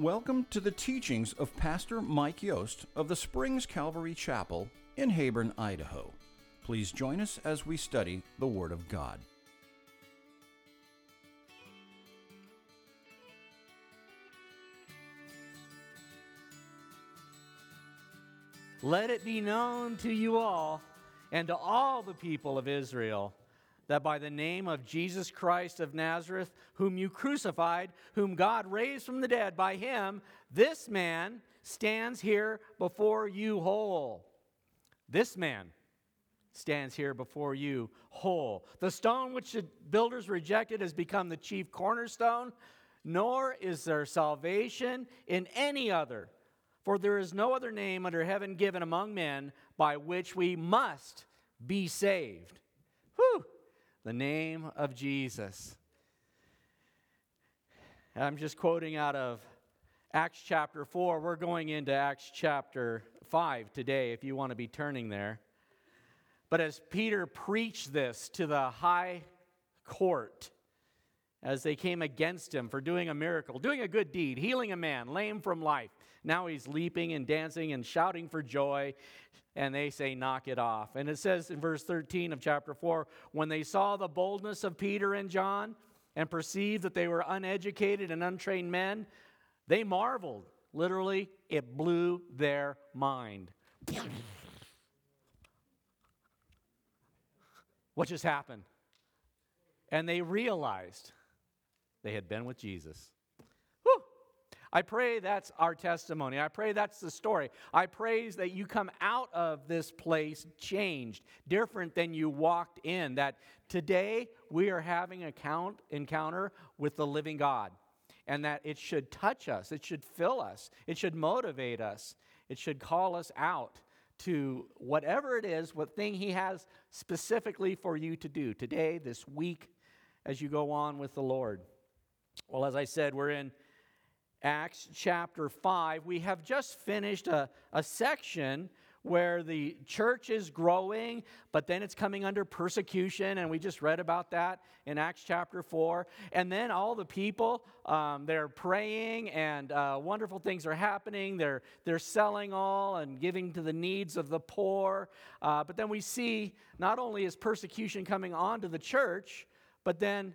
Welcome to the teachings of Pastor Mike Yost of the Springs Calvary Chapel in Heyburn, Idaho. Please join us as we study the Word of God. Let it be known to you all and to all the people of Israel that by the name of Jesus Christ of Nazareth, whom you crucified, whom God raised from the dead, by him, this man stands here before you whole. This man stands here before you whole. The stone which the builders rejected has become the chief cornerstone, nor is there salvation in any other. For there is no other name under heaven given among men by which we must be saved. Whew! The name of Jesus. I'm just quoting out of Acts chapter 4. We're going into Acts chapter 5 today, if you want to be turning there. But as Peter preached this to the high court, as they came against him for doing a miracle, doing a good deed, healing a man, lame from life, now he's leaping and dancing and shouting for joy, and they say, Knock it off. And it says in verse 13 of chapter 4 when they saw the boldness of Peter and John and perceived that they were uneducated and untrained men, they marveled. Literally, it blew their mind. what just happened? And they realized they had been with Jesus. I pray that's our testimony. I pray that's the story. I praise that you come out of this place changed, different than you walked in. That today we are having an account, encounter with the living God, and that it should touch us, it should fill us, it should motivate us, it should call us out to whatever it is, what thing He has specifically for you to do today, this week, as you go on with the Lord. Well, as I said, we're in Acts chapter 5, we have just finished a, a section where the church is growing, but then it's coming under persecution, and we just read about that in Acts chapter 4. And then all the people, um, they're praying, and uh, wonderful things are happening. They're, they're selling all and giving to the needs of the poor. Uh, but then we see not only is persecution coming onto the church, but then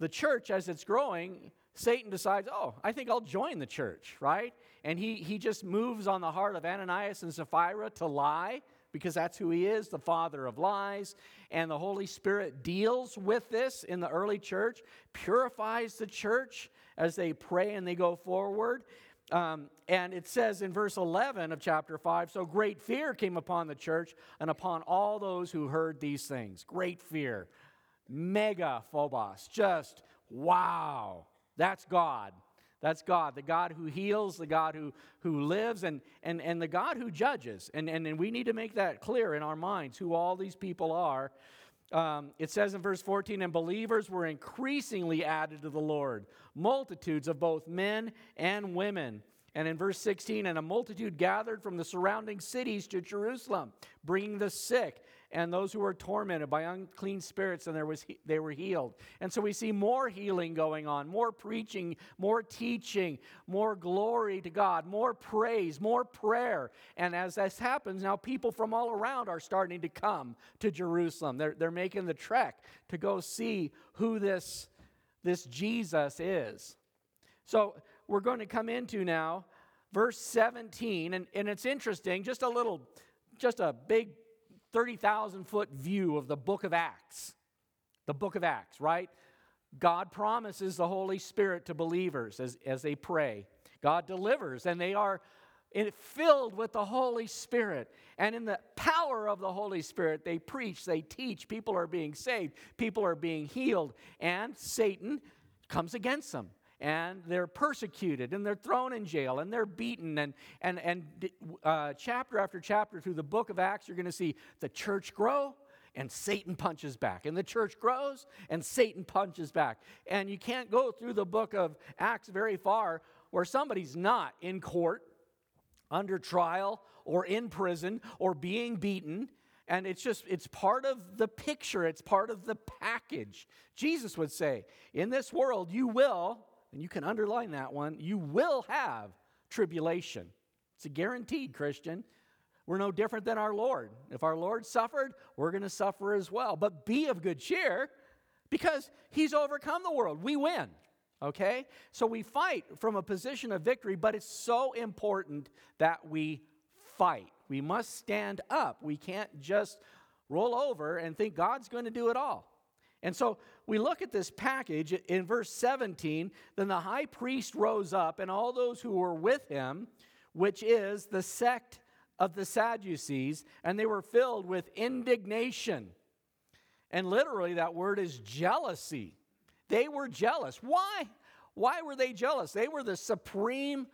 the church, as it's growing, Satan decides, oh, I think I'll join the church, right? And he, he just moves on the heart of Ananias and Sapphira to lie because that's who he is, the father of lies. And the Holy Spirit deals with this in the early church, purifies the church as they pray and they go forward. Um, and it says in verse 11 of chapter 5 so great fear came upon the church and upon all those who heard these things. Great fear. Mega phobos. Just wow. That's God. That's God, the God who heals, the God who, who lives, and, and, and the God who judges. And, and, and we need to make that clear in our minds who all these people are. Um, it says in verse 14, and believers were increasingly added to the Lord, multitudes of both men and women. And in verse 16, and a multitude gathered from the surrounding cities to Jerusalem, bringing the sick and those who were tormented by unclean spirits, and there was, they were healed. And so we see more healing going on, more preaching, more teaching, more glory to God, more praise, more prayer. And as this happens, now people from all around are starting to come to Jerusalem. They're, they're making the trek to go see who this, this Jesus is. So we're going to come into now verse 17, and, and it's interesting, just a little, just a big 30,000 foot view of the book of Acts. The book of Acts, right? God promises the Holy Spirit to believers as, as they pray. God delivers, and they are filled with the Holy Spirit. And in the power of the Holy Spirit, they preach, they teach. People are being saved, people are being healed, and Satan comes against them and they're persecuted and they're thrown in jail and they're beaten and and and uh, chapter after chapter through the book of acts you're going to see the church grow and satan punches back and the church grows and satan punches back. And you can't go through the book of acts very far where somebody's not in court under trial or in prison or being beaten and it's just it's part of the picture it's part of the package. Jesus would say in this world you will and you can underline that one, you will have tribulation. It's a guaranteed, Christian. We're no different than our Lord. If our Lord suffered, we're going to suffer as well. But be of good cheer because he's overcome the world. We win. Okay? So we fight from a position of victory, but it's so important that we fight. We must stand up. We can't just roll over and think God's going to do it all. And so we look at this package in verse 17. Then the high priest rose up, and all those who were with him, which is the sect of the Sadducees, and they were filled with indignation. And literally, that word is jealousy. They were jealous. Why? Why were they jealous? They were the supreme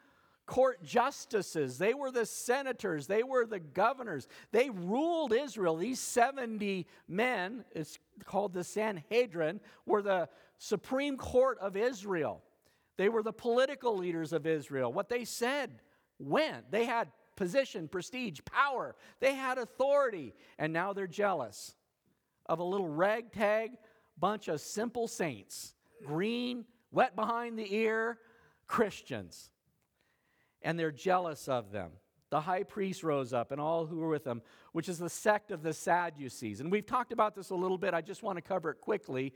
court justices, they were the senators, they were the governors. They ruled Israel. These 70 men, it's called the Sanhedrin, were the supreme court of Israel. They were the political leaders of Israel. What they said went. They had position, prestige, power. They had authority, and now they're jealous of a little ragtag bunch of simple saints, green, wet behind the ear Christians. And they're jealous of them. The high priest rose up and all who were with him, which is the sect of the Sadducees. And we've talked about this a little bit. I just want to cover it quickly.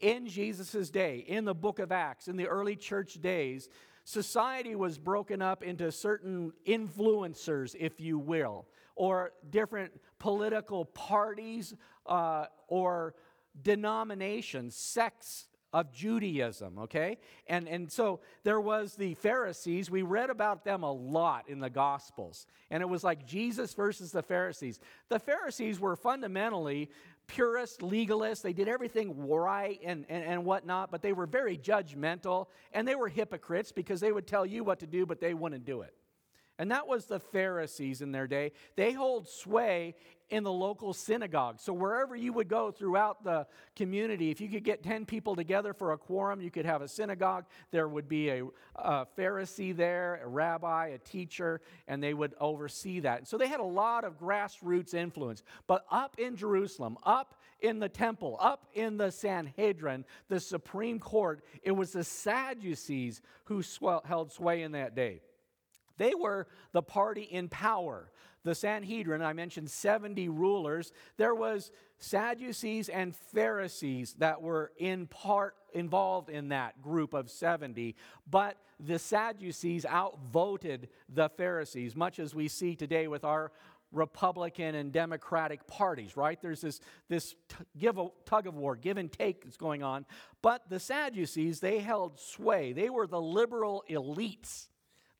In Jesus' day, in the book of Acts, in the early church days, society was broken up into certain influencers, if you will, or different political parties uh, or denominations, sects of Judaism, okay? And, and so there was the Pharisees. We read about them a lot in the Gospels. And it was like Jesus versus the Pharisees. The Pharisees were fundamentally purist, legalists. They did everything right and, and, and whatnot, but they were very judgmental and they were hypocrites because they would tell you what to do, but they wouldn't do it. And that was the Pharisees in their day. They hold sway in the local synagogue. So wherever you would go throughout the community, if you could get 10 people together for a quorum, you could have a synagogue. There would be a, a Pharisee there, a rabbi, a teacher, and they would oversee that. So they had a lot of grassroots influence. But up in Jerusalem, up in the temple, up in the Sanhedrin, the Supreme Court, it was the Sadducees who held sway in that day. They were the party in power. The Sanhedrin, I mentioned 70 rulers. There was Sadducees and Pharisees that were in part involved in that group of 70, but the Sadducees outvoted the Pharisees, much as we see today with our Republican and Democratic parties, right? There's this, this give a, tug of war, give and take that's going on. But the Sadducees, they held sway. They were the liberal elites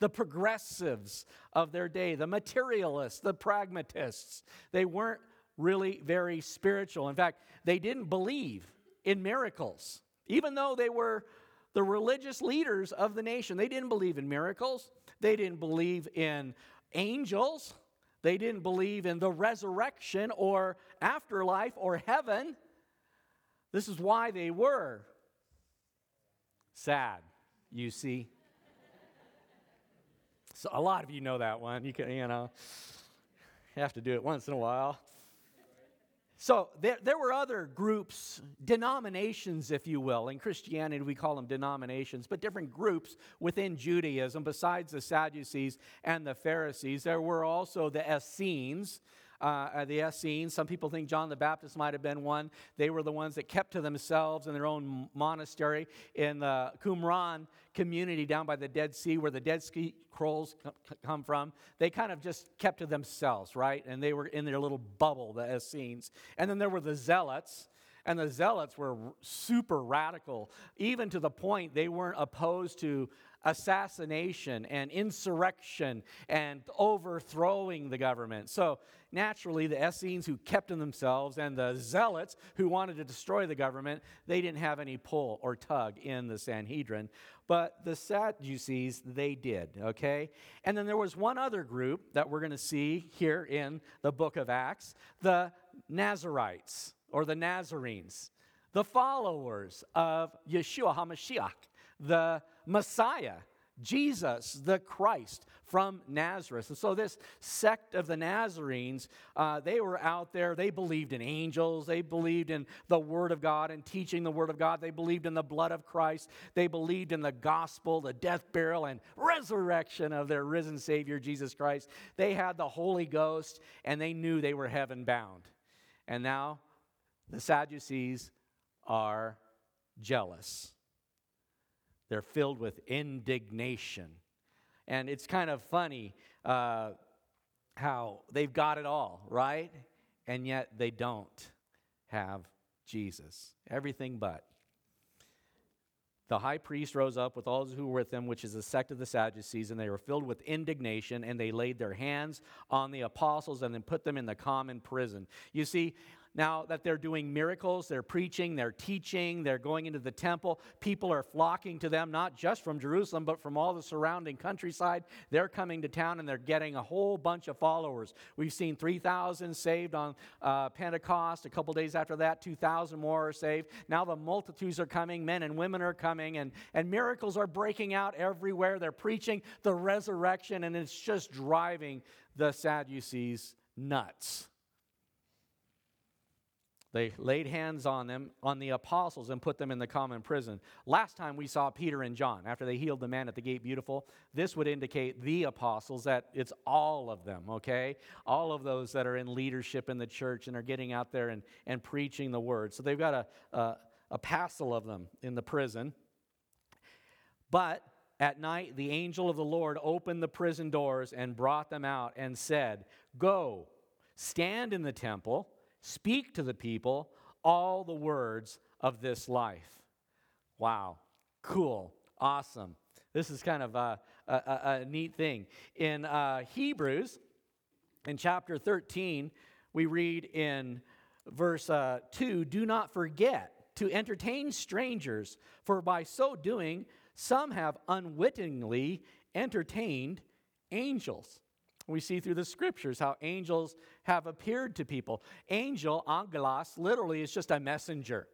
the progressives of their day, the materialists, the pragmatists. They weren't really very spiritual. In fact, they didn't believe in miracles. Even though they were the religious leaders of the nation, they didn't believe in miracles. They didn't believe in angels. They didn't believe in the resurrection or afterlife or heaven. This is why they were sad, you see. So a lot of you know that one. You can, you know, have to do it once in a while. So there, there were other groups, denominations, if you will. In Christianity, we call them denominations, but different groups within Judaism, besides the Sadducees and the Pharisees. There were also the Essenes, uh, the Essenes. Some people think John the Baptist might have been one. They were the ones that kept to themselves in their own monastery in the Qumran community down by the Dead Sea, where the Dead Sea Scrolls come from. They kind of just kept to themselves, right? And they were in their little bubble, the Essenes. And then there were the Zealots. And the Zealots were super radical, even to the point they weren't opposed to assassination and insurrection and overthrowing the government. So, naturally, the Essenes who kept in themselves and the Zealots who wanted to destroy the government, they didn't have any pull or tug in the Sanhedrin. But the Sadducees, they did, okay? And then there was one other group that we're going to see here in the book of Acts the Nazarites or the Nazarenes, the followers of Yeshua HaMashiach, the Messiah, Jesus, the Christ from Nazareth. And so, this sect of the Nazarenes, uh, they were out there. They believed in angels. They believed in the Word of God and teaching the Word of God. They believed in the blood of Christ. They believed in the gospel, the death, burial, and resurrection of their risen Savior, Jesus Christ. They had the Holy Ghost, and they knew they were heaven bound. And now, the Sadducees are jealous. They're filled with indignation. And it's kind of funny uh, how they've got it all, right? And yet they don't have Jesus. Everything but. The high priest rose up with all who were with him, which is the sect of the Sadducees, and they were filled with indignation, and they laid their hands on the apostles and then put them in the common prison. You see, now that they're doing miracles, they're preaching, they're teaching, they're going into the temple. People are flocking to them, not just from Jerusalem, but from all the surrounding countryside. They're coming to town and they're getting a whole bunch of followers. We've seen 3,000 saved on uh, Pentecost. A couple days after that, 2,000 more are saved. Now the multitudes are coming, men and women are coming, and, and miracles are breaking out everywhere. They're preaching the resurrection, and it's just driving the Sadducees nuts. They laid hands on them, on the apostles, and put them in the common prison. Last time we saw Peter and John, after they healed the man at the gate beautiful, this would indicate the apostles, that it's all of them, okay? All of those that are in leadership in the church and are getting out there and, and preaching the word. So they've got a, a, a passel of them in the prison. But at night, the angel of the Lord opened the prison doors and brought them out and said, Go, stand in the temple Speak to the people all the words of this life. Wow, cool, awesome. This is kind of a, a, a neat thing. In uh, Hebrews, in chapter 13, we read in verse uh, 2 Do not forget to entertain strangers, for by so doing, some have unwittingly entertained angels. We see through the scriptures how angels have appeared to people. Angel, angelos, literally is just a messenger,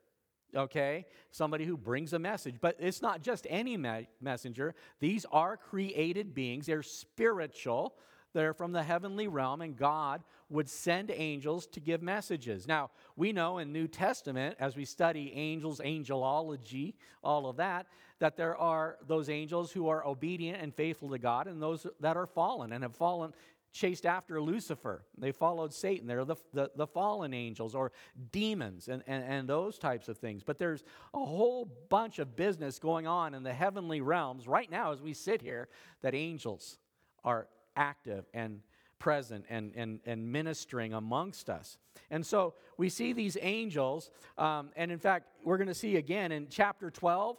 okay? Somebody who brings a message. But it's not just any me- messenger, these are created beings, they're spiritual. They're from the heavenly realm, and God would send angels to give messages. Now, we know in New Testament, as we study angels, angelology, all of that, that there are those angels who are obedient and faithful to God, and those that are fallen and have fallen chased after Lucifer. They followed Satan. They're the, the, the fallen angels or demons and, and, and those types of things. But there's a whole bunch of business going on in the heavenly realms right now as we sit here that angels are active and present and, and, and ministering amongst us. And so we see these angels, um, and in fact, we're going to see again in chapter 12,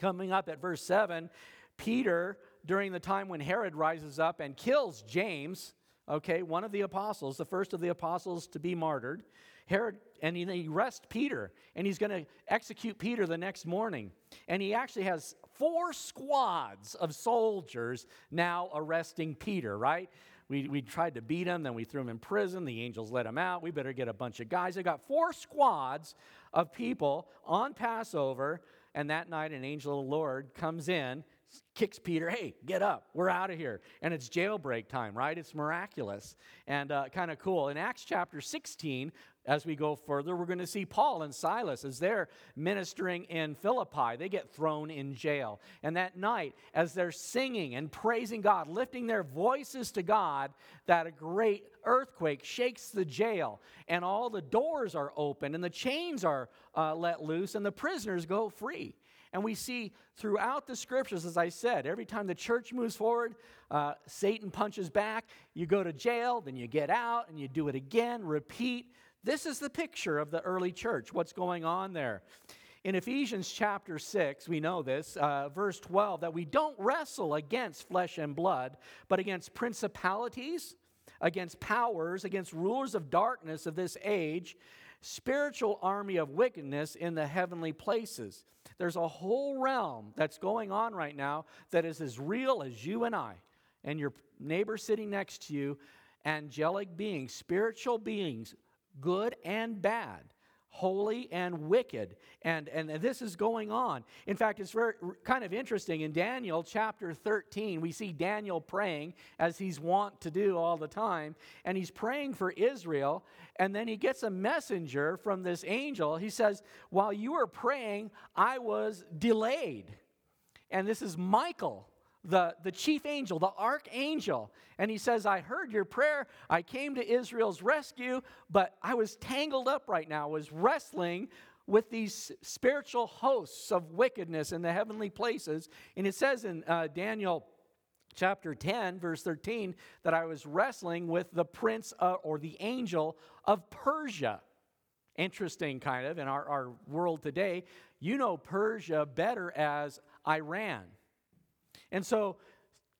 coming up at verse 7, Peter during the time when Herod rises up and kills James, okay, one of the apostles, the first of the apostles to be martyred. Herod, and he arrests Peter, and he's going to execute Peter the next morning. And he actually has four squads of soldiers now arresting Peter, right? We, we tried to beat him, then we threw him in prison. The angels let him out. We better get a bunch of guys. They got four squads of people on Passover. And that night, an angel of the Lord comes in, kicks Peter, hey, get up, we're out of here. And it's jailbreak time, right? It's miraculous and uh, kind of cool. In Acts chapter 16, as we go further, we're going to see Paul and Silas as they're ministering in Philippi. They get thrown in jail. And that night, as they're singing and praising God, lifting their voices to God, that a great earthquake shakes the jail, and all the doors are open, and the chains are uh, let loose, and the prisoners go free. And we see throughout the scriptures, as I said, every time the church moves forward, uh, Satan punches back. You go to jail, then you get out, and you do it again, repeat. This is the picture of the early church, what's going on there. In Ephesians chapter 6, we know this, uh, verse 12, that we don't wrestle against flesh and blood, but against principalities, against powers, against rulers of darkness of this age, spiritual army of wickedness in the heavenly places. There's a whole realm that's going on right now that is as real as you and I and your neighbor sitting next to you, angelic beings, spiritual beings, good and bad, holy and wicked. And, and this is going on. In fact, it's very, kind of interesting. In Daniel chapter 13, we see Daniel praying as he's wont to do all the time. And he's praying for Israel. And then he gets a messenger from this angel. He says, While you were praying, I was delayed. And this is Michael the, the chief angel, the archangel. And he says, I heard your prayer. I came to Israel's rescue, but I was tangled up right now, was wrestling with these spiritual hosts of wickedness in the heavenly places. And it says in uh, Daniel chapter 10, verse 13, that I was wrestling with the prince uh, or the angel of Persia. Interesting, kind of, in our, our world today. You know Persia better as Iran. And so,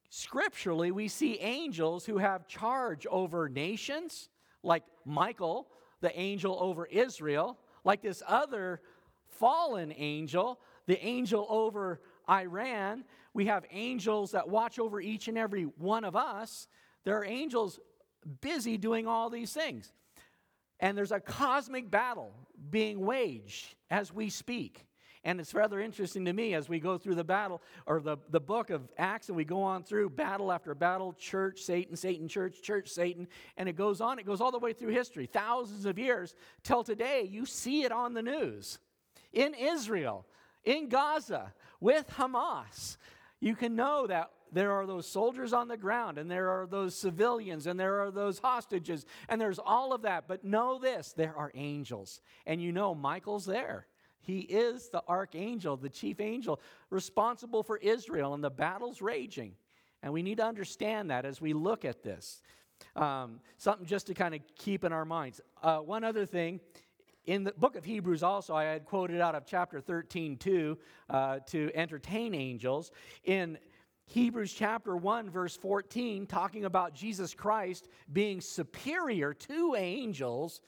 scripturally, we see angels who have charge over nations, like Michael, the angel over Israel, like this other fallen angel, the angel over Iran. We have angels that watch over each and every one of us. There are angels busy doing all these things. And there's a cosmic battle being waged as we speak. And it's rather interesting to me as we go through the battle or the, the book of Acts and we go on through battle after battle, church, Satan, Satan, church, church, Satan, and it goes on, it goes all the way through history, thousands of years till today. You see it on the news in Israel, in Gaza, with Hamas. You can know that there are those soldiers on the ground, and there are those civilians, and there are those hostages, and there's all of that. But know this there are angels. And you know Michael's there. He is the archangel, the chief angel, responsible for Israel, and the battle's raging. And we need to understand that as we look at this. Um, something just to kind of keep in our minds. Uh, one other thing, in the book of Hebrews, also, I had quoted out of chapter 13 2 uh, to entertain angels. In Hebrews chapter 1, verse 14, talking about Jesus Christ being superior to angels,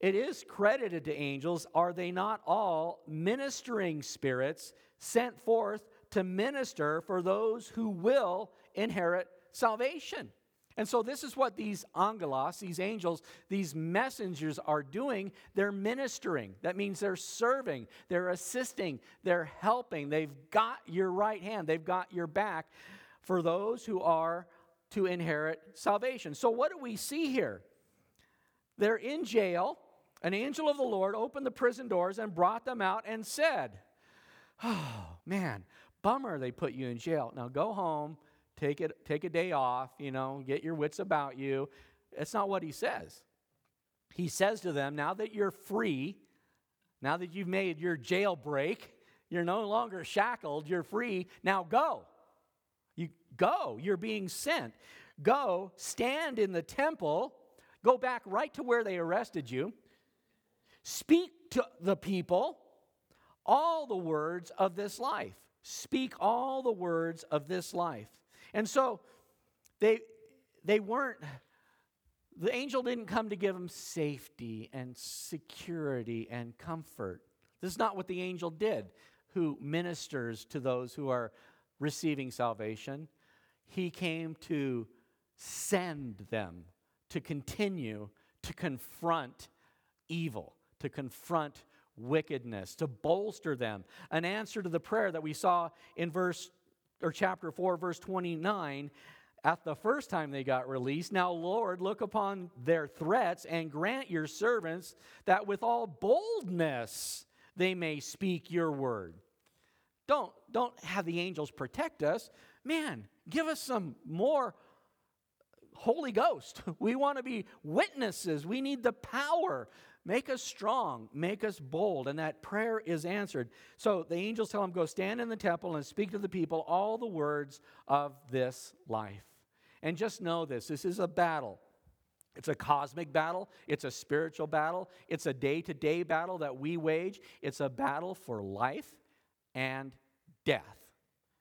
it is credited to angels, are they not all ministering spirits sent forth to minister for those who will inherit salvation? And so, this is what these angelos, these angels, these messengers are doing. They're ministering. That means they're serving, they're assisting, they're helping. They've got your right hand, they've got your back for those who are to inherit salvation. So, what do we see here? They're in jail an angel of the Lord opened the prison doors and brought them out and said, Oh, man, bummer they put you in jail. Now go home, take, it, take a day off, you know, get your wits about you. It's not what he says. He says to them, Now that you're free, now that you've made your jailbreak, you're no longer shackled, you're free, now go. You go, you're being sent. Go, stand in the temple, go back right to where they arrested you Speak to the people all the words of this life. Speak all the words of this life. And so they they weren't the angel didn't come to give them safety and security and comfort. This is not what the angel did who ministers to those who are receiving salvation. He came to send them to continue to confront evil to confront wickedness, to bolster them. An answer to the prayer that we saw in verse or chapter 4 verse 29 at the first time they got released. Now, Lord, look upon their threats and grant your servants that with all boldness they may speak your word. Don't, don't have the angels protect us. Man, give us some more Holy Ghost. We want to be witnesses. We need the power. Make us strong, make us bold. And that prayer is answered. So the angels tell him, Go stand in the temple and speak to the people all the words of this life. And just know this this is a battle. It's a cosmic battle. It's a spiritual battle. It's a day to day battle that we wage. It's a battle for life and death.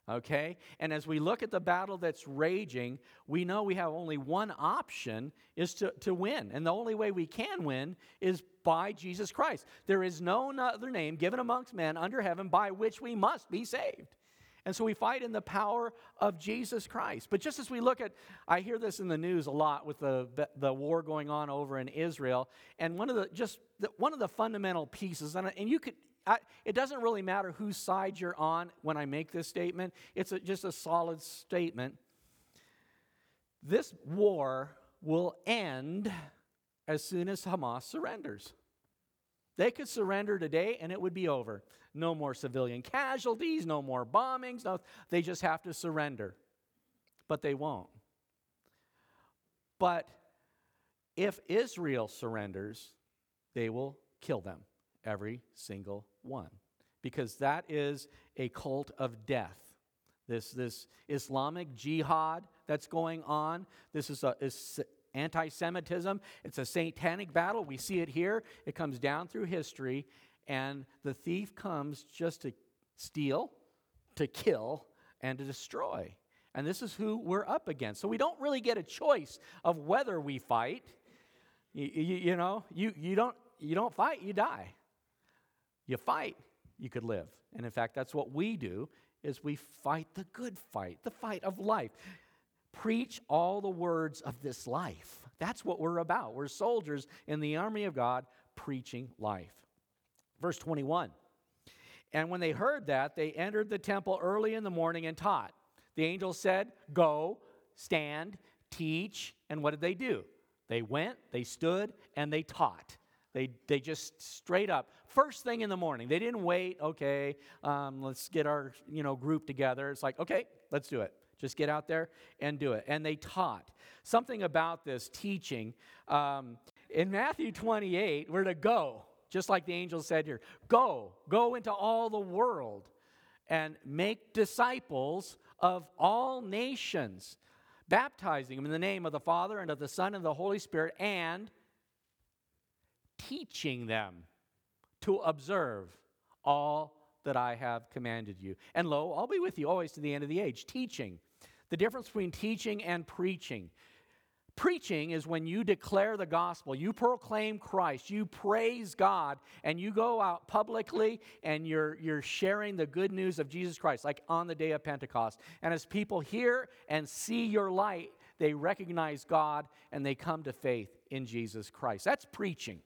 Okay? And as we look at the battle that's raging, we know we have only one option is to, to win. And the only way we can win is by Jesus Christ. There is no other name given amongst men under heaven by which we must be saved. And so we fight in the power of Jesus Christ. But just as we look at, I hear this in the news a lot with the, the war going on over in Israel. And one of the, just the, one of the fundamental pieces, and, and you could, I, it doesn't really matter whose side you're on when I make this statement, it's a, just a solid statement. This war will end as soon as Hamas surrenders. They could surrender today and it would be over. No more civilian casualties, no more bombings. No, they just have to surrender. But they won't. But if Israel surrenders, they will kill them, every single one, because that is a cult of death. This, this Islamic jihad that's going on, this is is anti Semitism. It's a satanic battle. We see it here. It comes down through history, and the thief comes just to steal, to kill, and to destroy. And this is who we're up against. So we don't really get a choice of whether we fight. You, you, you know, you, you, don't, you don't fight, you die. You fight, you could live. And in fact, that's what we do is we fight the good fight, the fight of life preach all the words of this life. That's what we're about. We're soldiers in the army of God preaching life. Verse 21 And when they heard that, they entered the temple early in the morning and taught. The angel said, Go, stand, teach. And what did they do? They went, they stood, and they taught. They, they just straight up, first thing in the morning. They didn't wait, okay, um, let's get our you know, group together. It's like, okay, let's do it. Just get out there and do it. And they taught. Something about this teaching. Um, in Matthew 28, we're to go, just like the angel said here go, go into all the world and make disciples of all nations, baptizing them in the name of the Father and of the Son and the Holy Spirit, and teaching them to observe all that I have commanded you. And lo, I'll be with you always to the end of the age, teaching. The difference between teaching and preaching. Preaching is when you declare the gospel, you proclaim Christ, you praise God, and you go out publicly and you're, you're sharing the good news of Jesus Christ, like on the day of Pentecost. And as people hear and see your light, they recognize God and they come to faith in Jesus Christ. That's preaching.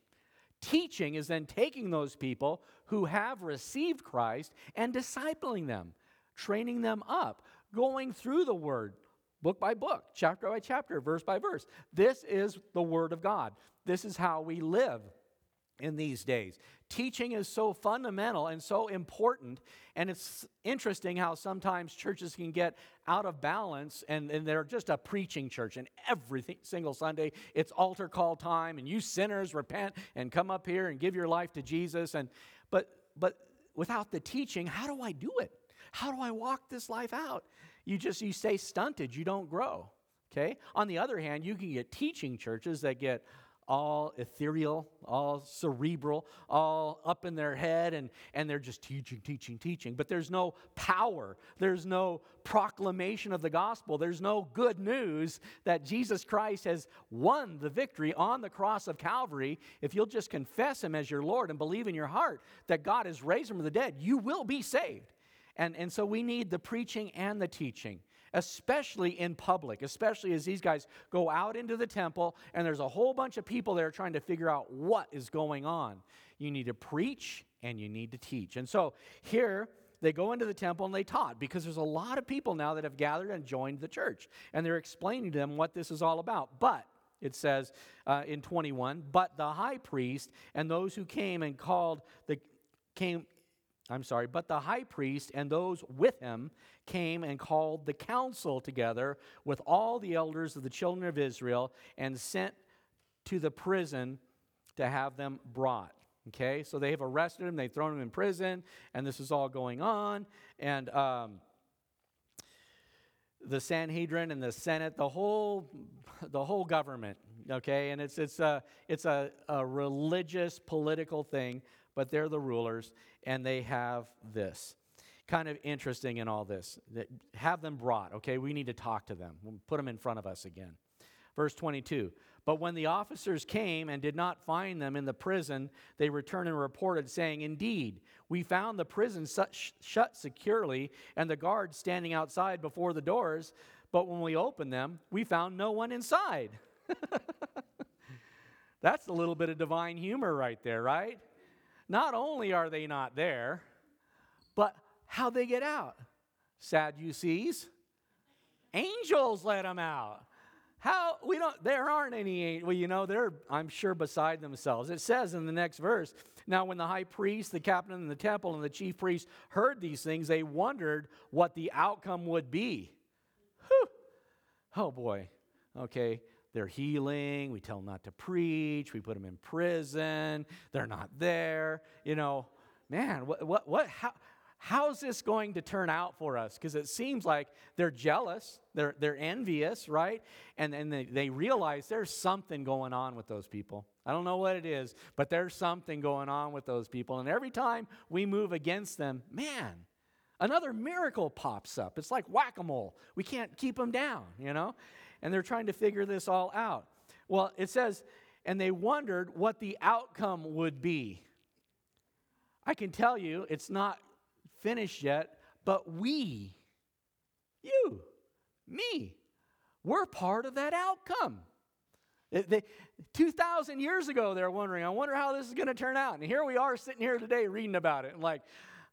Teaching is then taking those people who have received Christ and discipling them, training them up, going through the Word, book by book, chapter by chapter, verse by verse. This is the Word of God. This is how we live in these days. Teaching is so fundamental and so important, and it's interesting how sometimes churches can get out of balance and, and they're just a preaching church, and every single Sunday it's altar call time, and you sinners repent and come up here and give your life to Jesus. And but but without the teaching, how do I do it? How do I walk this life out? You just you stay stunted, you don't grow. Okay? On the other hand, you can get teaching churches that get all ethereal, all cerebral, all up in their head, and, and they're just teaching, teaching, teaching. But there's no power, there's no proclamation of the gospel, there's no good news that Jesus Christ has won the victory on the cross of Calvary. If you'll just confess Him as your Lord and believe in your heart that God has raised Him from the dead, you will be saved. And, and so we need the preaching and the teaching, especially in public, especially as these guys go out into the temple and there's a whole bunch of people there trying to figure out what is going on. You need to preach and you need to teach. And so here, they go into the temple and they taught because there's a lot of people now that have gathered and joined the church. And they're explaining to them what this is all about. But it says uh, in 21 but the high priest and those who came and called the came I'm sorry, but the high priest and those with him came and called the council together with all the elders of the children of Israel and sent to the prison to have them brought. Okay, so they have arrested him, they've thrown him in prison, and this is all going on. And um, the Sanhedrin and the Senate, the whole, the whole government, okay, and it's, it's, a, it's a, a religious, political thing but they're the rulers, and they have this. Kind of interesting in all this. That have them brought, okay? We need to talk to them. We'll put them in front of us again. Verse 22 But when the officers came and did not find them in the prison, they returned and reported, saying, Indeed, we found the prison shut securely and the guards standing outside before the doors. But when we opened them, we found no one inside. That's a little bit of divine humor right there, right? Not only are they not there, but how they get out? Sad Sadducees, angels let them out. How we don't there aren't any well you know they're I'm sure beside themselves. It says in the next verse, now when the high priest, the captain of the temple and the chief priest heard these things, they wondered what the outcome would be. Whew. Oh boy. Okay, they're healing. We tell them not to preach. We put them in prison. They're not there. You know, man, what, what, what how, how's this going to turn out for us? Because it seems like they're jealous, they're, they're envious, right? And, and they, they realize there's something going on with those people. I don't know what it is, but there's something going on with those people. And every time we move against them, man, another miracle pops up. It's like whack a mole. We can't keep them down, you know? and they're trying to figure this all out. Well, it says, and they wondered what the outcome would be. I can tell you it's not finished yet, but we, you, me, we're part of that outcome. They, 2,000 years ago, they're wondering, I wonder how this is going to turn out. And here we are sitting here today reading about it. And like,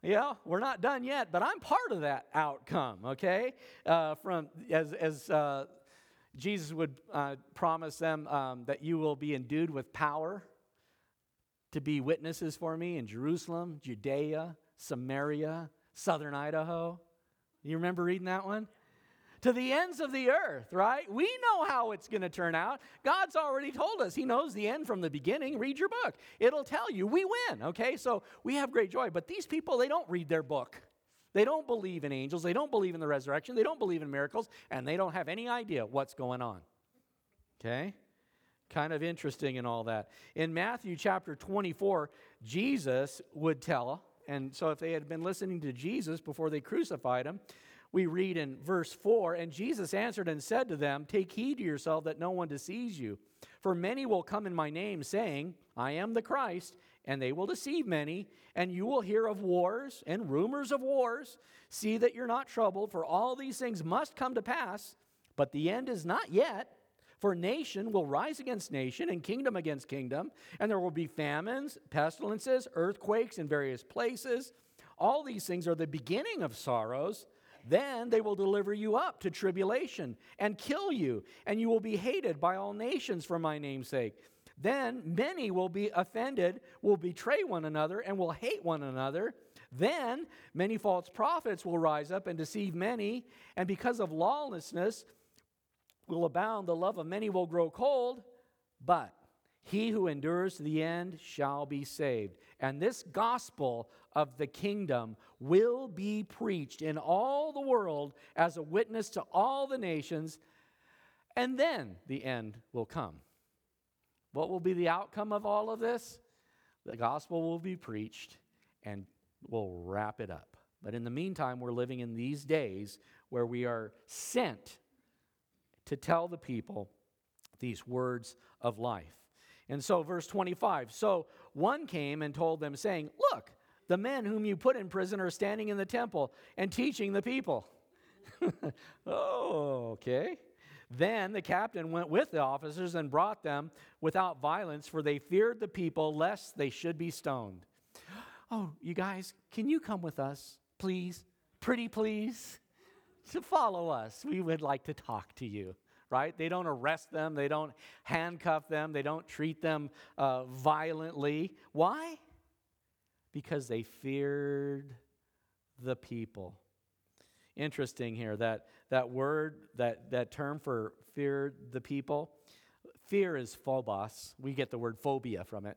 yeah, we're not done yet, but I'm part of that outcome, okay? Uh, from as, as uh, Jesus would uh, promise them um, that you will be endued with power to be witnesses for me in Jerusalem, Judea, Samaria, southern Idaho. You remember reading that one? To the ends of the earth, right? We know how it's going to turn out. God's already told us. He knows the end from the beginning. Read your book, it'll tell you. We win, okay? So we have great joy. But these people, they don't read their book. They don't believe in angels, they don't believe in the resurrection, they don't believe in miracles, and they don't have any idea what's going on. Okay? Kind of interesting in all that. In Matthew chapter 24, Jesus would tell, and so if they had been listening to Jesus before they crucified him, we read in verse 4 And Jesus answered and said to them, Take heed to yourself that no one deceives you. For many will come in my name, saying, I am the Christ, and they will deceive many, and you will hear of wars and rumors of wars. See that you're not troubled, for all these things must come to pass, but the end is not yet. For nation will rise against nation, and kingdom against kingdom, and there will be famines, pestilences, earthquakes in various places. All these things are the beginning of sorrows. Then they will deliver you up to tribulation and kill you, and you will be hated by all nations for my name's sake. Then many will be offended, will betray one another, and will hate one another. Then many false prophets will rise up and deceive many, and because of lawlessness will abound, the love of many will grow cold. But he who endures to the end shall be saved. And this gospel of the kingdom will be preached in all the world as a witness to all the nations, and then the end will come. What will be the outcome of all of this? The gospel will be preached and we'll wrap it up. But in the meantime, we're living in these days where we are sent to tell the people these words of life. And so, verse 25 so one came and told them, saying, Look, the men whom you put in prison are standing in the temple and teaching the people. oh, okay. Then the captain went with the officers and brought them without violence, for they feared the people, lest they should be stoned. Oh, you guys, can you come with us, please? Pretty please? To follow us. We would like to talk to you right? They don't arrest them, they don't handcuff them, they don't treat them uh, violently. Why? Because they feared the people. Interesting here that that word, that, that term for fear the people, fear is phobos. We get the word phobia from it.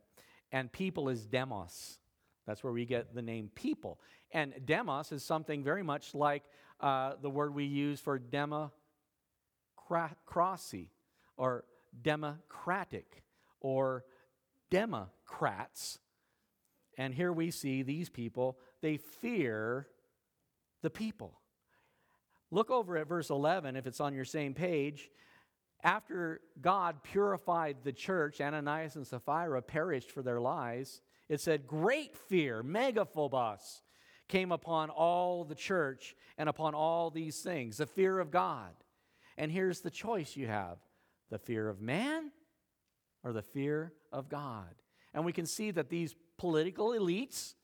And people is demos. That's where we get the name people. And demos is something very much like uh, the word we use for democracy or democratic or democrats. And here we see these people, they fear the people. Look over at verse 11 if it's on your same page. after God purified the church, Ananias and Sapphira perished for their lies. It said, Great fear, megaphobos, came upon all the church and upon all these things, the fear of God. And here's the choice you have the fear of man or the fear of God. And we can see that these political elites,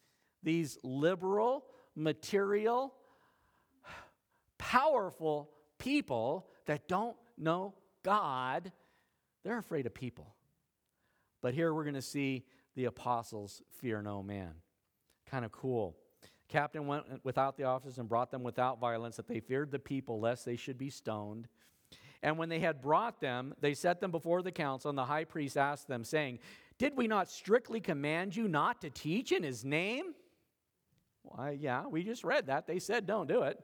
these liberal, material, powerful people that don't know God, they're afraid of people. But here we're going to see the apostles fear no man. Kind of cool. Captain went without the officers and brought them without violence, that they feared the people, lest they should be stoned. And when they had brought them, they set them before the council, and the high priest asked them, saying, Did we not strictly command you not to teach in his name? Why, yeah, we just read that. They said, Don't do it.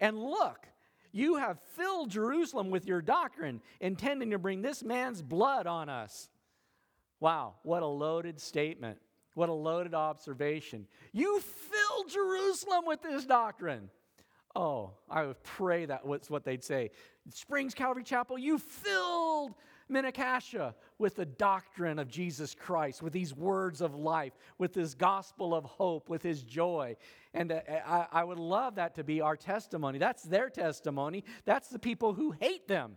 And look, you have filled Jerusalem with your doctrine, intending to bring this man's blood on us. Wow, what a loaded statement. What a loaded observation. You filled Jerusalem with this doctrine. Oh, I would pray that was what they'd say. Springs Calvary Chapel, you filled Mini-Cassia with the doctrine of Jesus Christ, with these words of life, with this gospel of hope, with his joy. And uh, I, I would love that to be our testimony. That's their testimony. That's the people who hate them.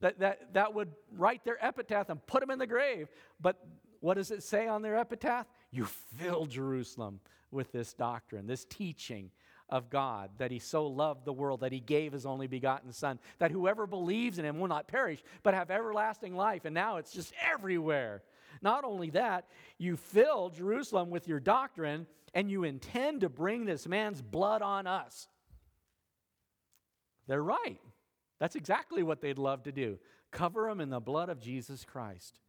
That, that, that would write their epitaph and put them in the grave. But what does it say on their epitaph? You fill Jerusalem with this doctrine, this teaching of God, that he so loved the world that he gave his only begotten Son, that whoever believes in him will not perish, but have everlasting life. And now it's just everywhere. Not only that, you fill Jerusalem with your doctrine, and you intend to bring this man's blood on us. They're right. That's exactly what they'd love to do cover them in the blood of Jesus Christ.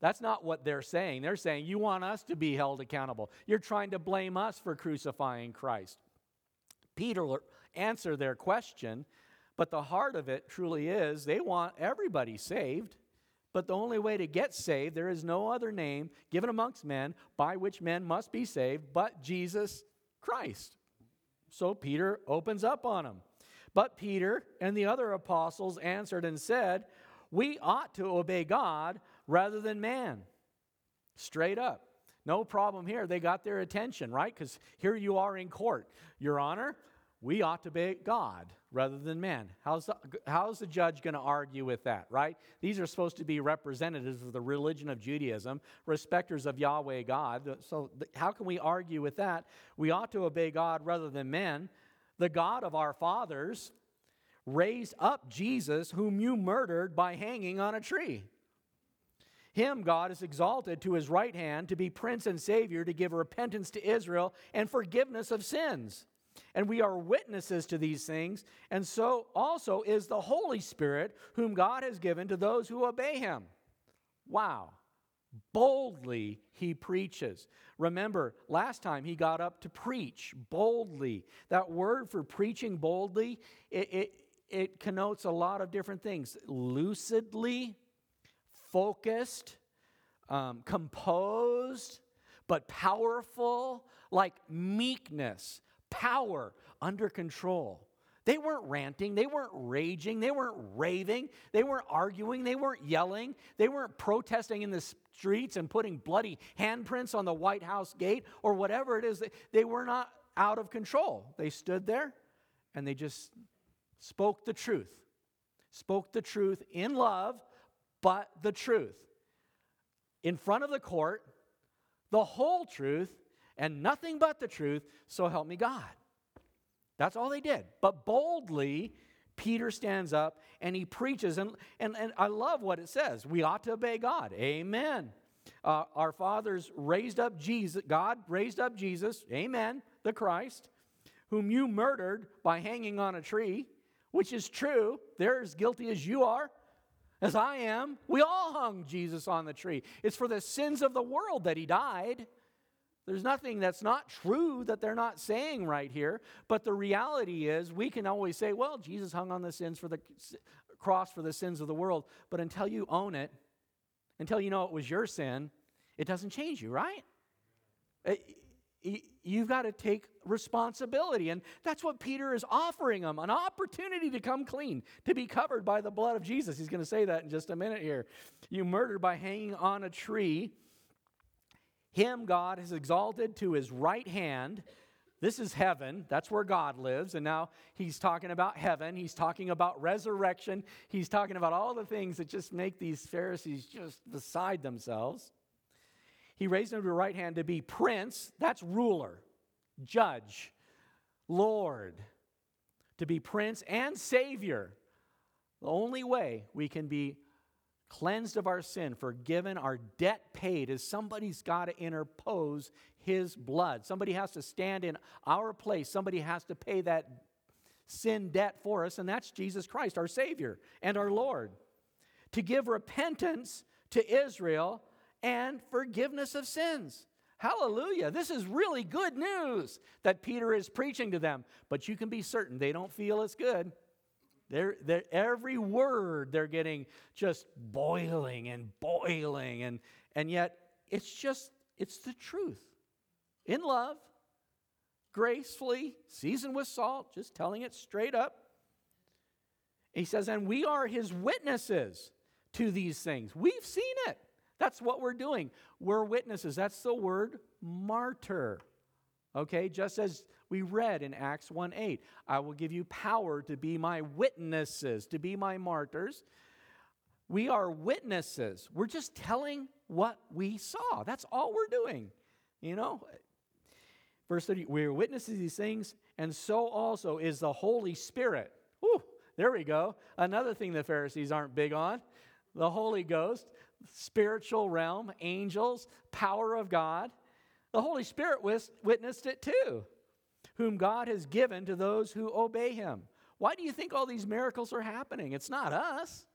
That's not what they're saying. They're saying, You want us to be held accountable. You're trying to blame us for crucifying Christ. Peter answer their question, but the heart of it truly is they want everybody saved. But the only way to get saved, there is no other name given amongst men by which men must be saved but Jesus Christ. So Peter opens up on them. But Peter and the other apostles answered and said, We ought to obey God rather than man. Straight up. No problem here. They got their attention, right? Because here you are in court. Your Honor, we ought to obey God rather than man. How's the, how's the judge going to argue with that, right? These are supposed to be representatives of the religion of Judaism, respecters of Yahweh God. So, how can we argue with that? We ought to obey God rather than men. The God of our fathers raised up Jesus, whom you murdered by hanging on a tree. Him God is exalted to his right hand to be prince and savior, to give repentance to Israel and forgiveness of sins. And we are witnesses to these things, and so also is the Holy Spirit, whom God has given to those who obey him. Wow. Boldly he preaches. Remember, last time he got up to preach boldly. That word for preaching boldly, it, it, it connotes a lot of different things lucidly, focused, um, composed, but powerful, like meekness power under control. They weren't ranting, they weren't raging, they weren't raving, they weren't arguing, they weren't yelling, they weren't protesting in the streets and putting bloody handprints on the White House gate or whatever it is. They were not out of control. They stood there and they just spoke the truth. Spoke the truth in love, but the truth. In front of the court, the whole truth, and nothing but the truth, so help me God. That's all they did. But boldly, Peter stands up and he preaches. And, and, and I love what it says. We ought to obey God. Amen. Uh, our fathers raised up Jesus, God raised up Jesus, amen, the Christ, whom you murdered by hanging on a tree, which is true. They're as guilty as you are, as I am. We all hung Jesus on the tree. It's for the sins of the world that he died. There's nothing that's not true that they're not saying right here. But the reality is, we can always say, well, Jesus hung on the sins for the cross for the sins of the world. But until you own it, until you know it was your sin, it doesn't change you, right? You've got to take responsibility. And that's what Peter is offering them an opportunity to come clean, to be covered by the blood of Jesus. He's going to say that in just a minute here. You murdered by hanging on a tree. Him God has exalted to his right hand. This is heaven. That's where God lives. And now he's talking about heaven. He's talking about resurrection. He's talking about all the things that just make these Pharisees just beside themselves. He raised him to the right hand to be prince, that's ruler, judge, Lord, to be prince and savior. The only way we can be cleansed of our sin, forgiven, our debt paid, is somebody's got to interpose his blood. Somebody has to stand in our place. Somebody has to pay that sin debt for us, and that's Jesus Christ, our Savior and our Lord. To give repentance to Israel and forgiveness of sins. Hallelujah. This is really good news that Peter is preaching to them, but you can be certain they don't feel as good. They're, they're, every word they're getting just boiling and boiling, and, and yet it's just, it's the truth. In love, gracefully, seasoned with salt, just telling it straight up. He says, and we are his witnesses to these things. We've seen it. That's what we're doing. We're witnesses. That's the word martyr. Okay, just as we read in Acts 1 8, I will give you power to be my witnesses, to be my martyrs. We are witnesses. We're just telling what we saw. That's all we're doing. You know? Verse 30, we are witnesses these things, and so also is the Holy Spirit. Whew, there we go. Another thing the Pharisees aren't big on the Holy Ghost spiritual realm, angels, power of God. The Holy Spirit witnessed it too, whom God has given to those who obey him. Why do you think all these miracles are happening? It's not us,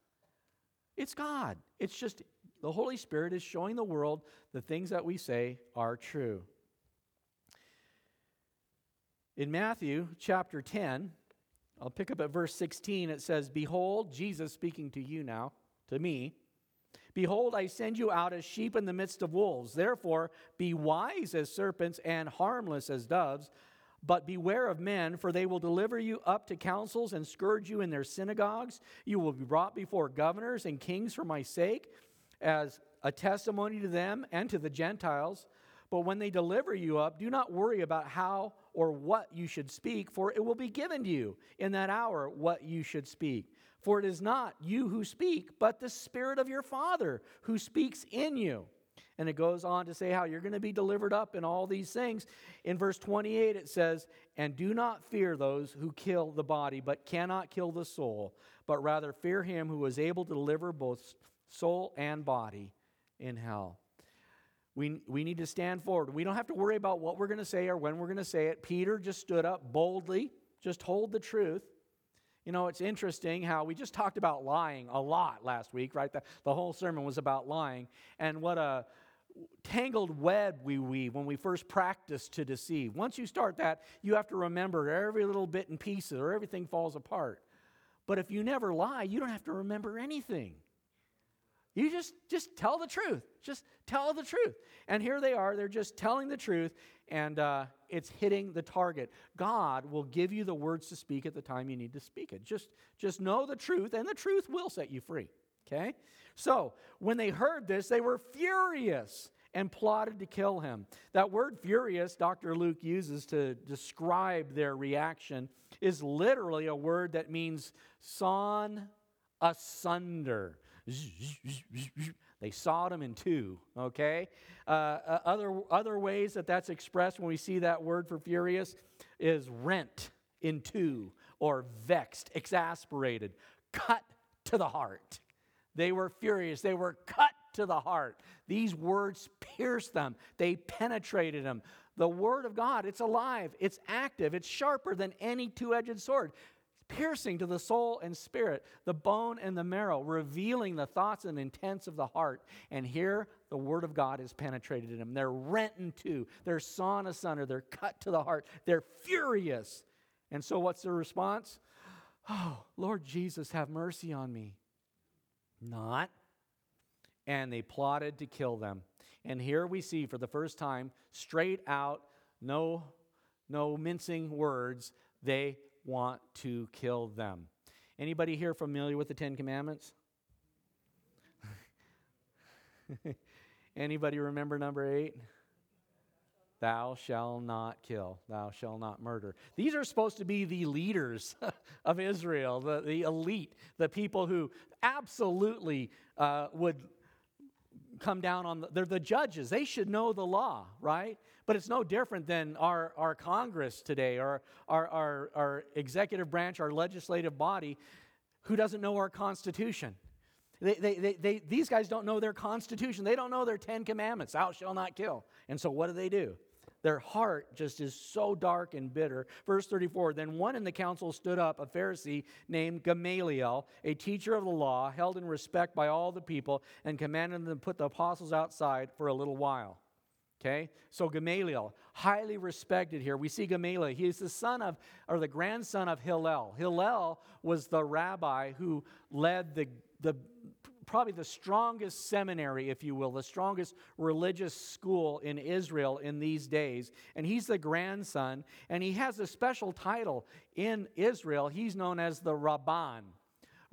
it's God. It's just the Holy Spirit is showing the world the things that we say are true. In Matthew chapter 10, I'll pick up at verse 16. It says, Behold, Jesus speaking to you now, to me, Behold, I send you out as sheep in the midst of wolves. Therefore, be wise as serpents and harmless as doves. But beware of men, for they will deliver you up to councils and scourge you in their synagogues. You will be brought before governors and kings for my sake, as a testimony to them and to the Gentiles. But when they deliver you up, do not worry about how or what you should speak, for it will be given to you in that hour what you should speak. For it is not you who speak, but the Spirit of your Father who speaks in you. And it goes on to say how you're going to be delivered up in all these things. In verse 28, it says, And do not fear those who kill the body, but cannot kill the soul, but rather fear him who is able to deliver both soul and body in hell. We, we need to stand forward. We don't have to worry about what we're going to say or when we're going to say it. Peter just stood up boldly, just hold the truth. You know, it's interesting how we just talked about lying a lot last week, right? The, the whole sermon was about lying. And what a tangled web we weave when we first practice to deceive. Once you start that, you have to remember every little bit and pieces or everything falls apart. But if you never lie, you don't have to remember anything. You just just tell the truth. Just tell the truth. And here they are. They're just telling the truth, and uh, it's hitting the target. God will give you the words to speak at the time you need to speak it. Just just know the truth, and the truth will set you free. Okay. So when they heard this, they were furious and plotted to kill him. That word furious, Dr. Luke uses to describe their reaction, is literally a word that means sawn asunder. They sawed them in two, okay? Uh, uh, other, other ways that that's expressed when we see that word for furious is rent in two or vexed, exasperated, cut to the heart. They were furious. They were cut to the heart. These words pierced them, they penetrated them. The Word of God, it's alive, it's active, it's sharper than any two edged sword piercing to the soul and spirit, the bone and the marrow, revealing the thoughts and intents of the heart. And here, the word of God is penetrated in them. They're rent in two, they're sawn asunder, they're cut to the heart, they're furious. And so, what's the response? Oh, Lord Jesus, have mercy on me. Not. And they plotted to kill them. And here we see for the first time, straight out, No, no mincing words. They want to kill them. Anybody here familiar with the Ten Commandments? Anybody remember number eight? Thou shalt not kill. Thou shalt not murder. These are supposed to be the leaders of Israel, the, the elite, the people who absolutely uh, would come down on the, they're the judges. They should know the law, right? But it's no different than our, our Congress today, or our, our, our executive branch, our legislative body, who doesn't know our Constitution. They, they, they, they, these guys don't know their Constitution. They don't know their Ten Commandments. Thou shalt not kill. And so what do they do? Their heart just is so dark and bitter. Verse 34 Then one in the council stood up, a Pharisee named Gamaliel, a teacher of the law, held in respect by all the people, and commanded them to put the apostles outside for a little while. Okay? So Gamaliel, highly respected here. We see Gamaliel. He is the son of, or the grandson of Hillel. Hillel was the rabbi who led the, the probably the strongest seminary, if you will, the strongest religious school in Israel in these days. And he's the grandson, and he has a special title in Israel. He's known as the Rabban.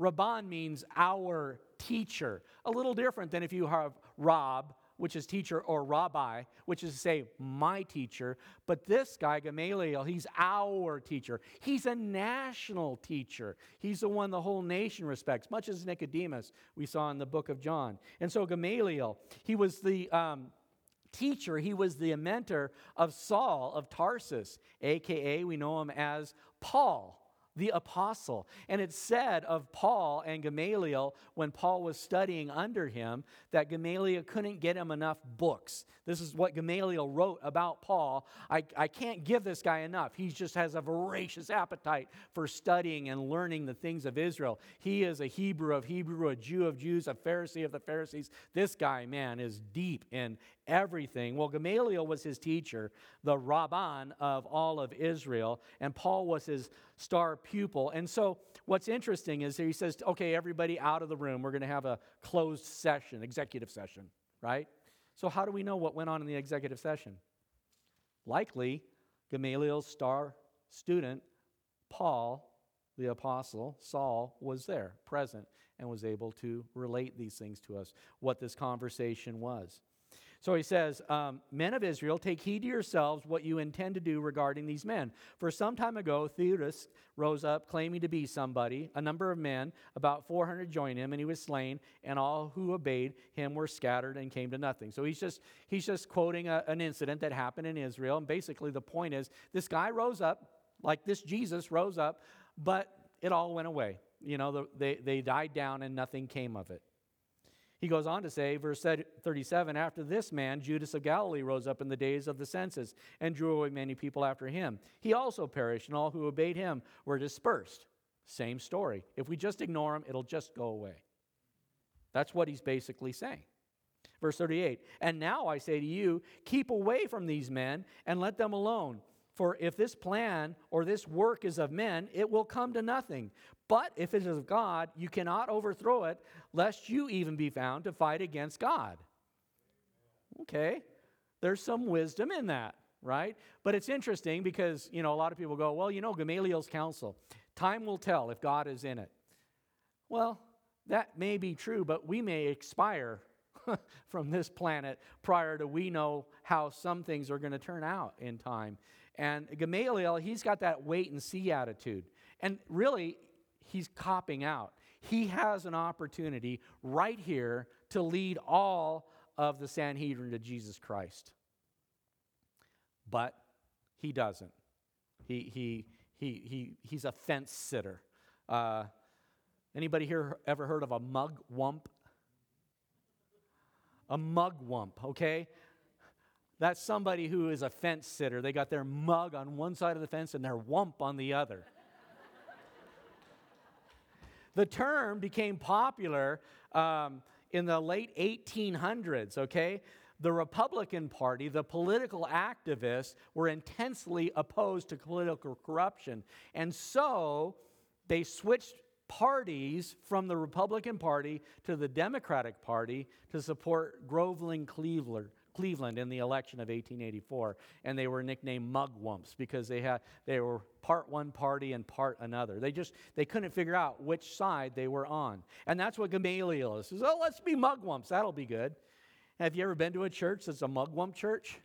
Rabban means our teacher, a little different than if you have Rab which is teacher, or rabbi, which is to say, my teacher. But this guy, Gamaliel, he's our teacher. He's a national teacher. He's the one the whole nation respects, much as Nicodemus we saw in the book of John. And so Gamaliel, he was the. Um, teacher, he was the mentor of Saul of Tarsus, aka we know him as Paul the apostle. And it said of Paul and Gamaliel when Paul was studying under him that Gamaliel couldn't get him enough books. This is what Gamaliel wrote about Paul. I, I can't give this guy enough. He just has a voracious appetite for studying and learning the things of Israel. He is a Hebrew of Hebrew, a Jew of Jews, a Pharisee of the Pharisees. This guy, man, is deep in everything. Well, Gamaliel was his teacher, the Rabban of all of Israel, and Paul was his star pupil. And so, what's interesting is he says, okay, everybody out of the room. We're going to have a closed session, executive session, right? So, how do we know what went on in the executive session? Likely, Gamaliel's star student, Paul, the apostle, Saul, was there, present, and was able to relate these things to us, what this conversation was. So he says, um, Men of Israel, take heed to yourselves what you intend to do regarding these men. For some time ago, Theudas rose up, claiming to be somebody. A number of men, about 400, joined him, and he was slain, and all who obeyed him were scattered and came to nothing. So he's just, he's just quoting a, an incident that happened in Israel. And basically, the point is this guy rose up, like this Jesus rose up, but it all went away. You know, the, they, they died down and nothing came of it. He goes on to say, verse 37 After this man, Judas of Galilee rose up in the days of the census and drew away many people after him. He also perished, and all who obeyed him were dispersed. Same story. If we just ignore him, it'll just go away. That's what he's basically saying. Verse 38 And now I say to you, keep away from these men and let them alone. For if this plan or this work is of men, it will come to nothing. But if it is of God, you cannot overthrow it, lest you even be found to fight against God. Okay, there's some wisdom in that, right? But it's interesting because, you know, a lot of people go, well, you know, Gamaliel's counsel, time will tell if God is in it. Well, that may be true, but we may expire from this planet prior to we know how some things are going to turn out in time. And Gamaliel, he's got that wait and see attitude. And really, he's copping out. He has an opportunity right here to lead all of the Sanhedrin to Jesus Christ. But he doesn't. He, he, he, he, he's a fence sitter. Uh, anybody here ever heard of a mugwump? A mugwump, okay? That's somebody who is a fence sitter. They got their mug on one side of the fence and their wump on the other. the term became popular um, in the late 1800s, okay? The Republican Party, the political activists, were intensely opposed to political corruption. And so they switched parties from the Republican Party to the Democratic Party to support Groveland Cleveland, Cleveland in the election of 1884, and they were nicknamed mugwumps because they had they were part one party and part another. They just they couldn't figure out which side they were on, and that's what Gamaliel is. Says, oh, let's be mugwumps. That'll be good. Have you ever been to a church that's a mugwump church?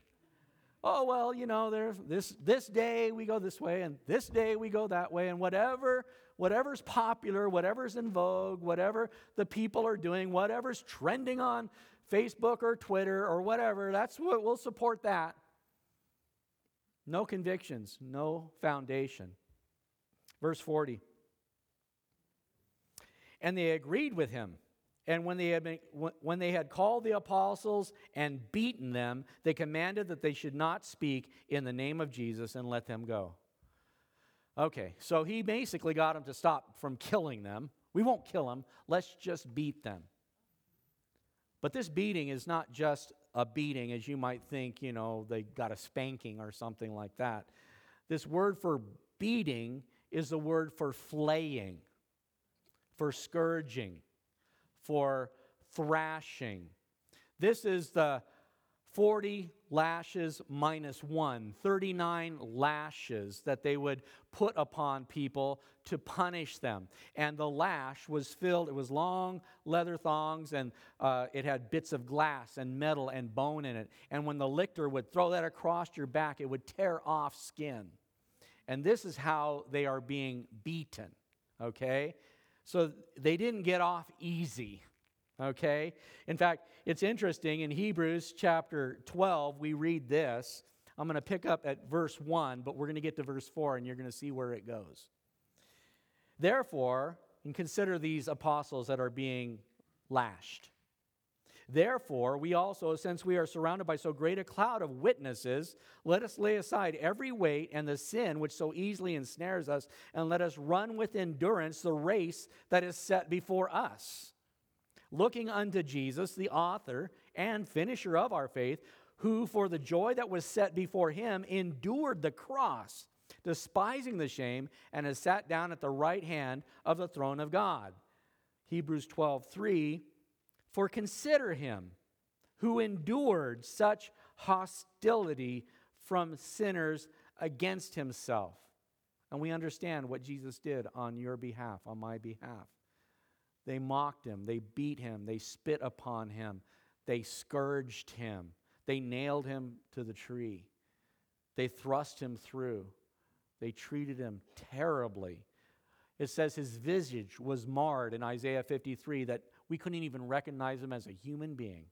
Oh well, you know, there's this this day we go this way, and this day we go that way, and whatever whatever's popular, whatever's in vogue, whatever the people are doing, whatever's trending on Facebook or Twitter or whatever, that's what we'll support that. No convictions, no foundation. Verse 40. And they agreed with him. And when they, had been, when they had called the apostles and beaten them, they commanded that they should not speak in the name of Jesus and let them go. Okay, so he basically got them to stop from killing them. We won't kill them, let's just beat them. But this beating is not just a beating, as you might think, you know, they got a spanking or something like that. This word for beating is the word for flaying, for scourging, for thrashing. This is the 40 lashes minus one, 39 lashes that they would put upon people to punish them. And the lash was filled, it was long leather thongs, and uh, it had bits of glass and metal and bone in it. And when the lictor would throw that across your back, it would tear off skin. And this is how they are being beaten, okay? So they didn't get off easy Okay? In fact, it's interesting in Hebrews chapter 12, we read this. I'm going to pick up at verse 1, but we're going to get to verse 4 and you're going to see where it goes. Therefore, and consider these apostles that are being lashed. Therefore, we also, since we are surrounded by so great a cloud of witnesses, let us lay aside every weight and the sin which so easily ensnares us, and let us run with endurance the race that is set before us looking unto Jesus, the author and finisher of our faith, who for the joy that was set before him endured the cross, despising the shame, and has sat down at the right hand of the throne of God. Hebrews 12, 3, For consider him who endured such hostility from sinners against himself. And we understand what Jesus did on your behalf, on my behalf. They mocked him, they beat him, they spit upon him, they scourged him, they nailed him to the tree, they thrust him through, they treated him terribly. It says his visage was marred in Isaiah 53 that we couldn't even recognize him as a human being.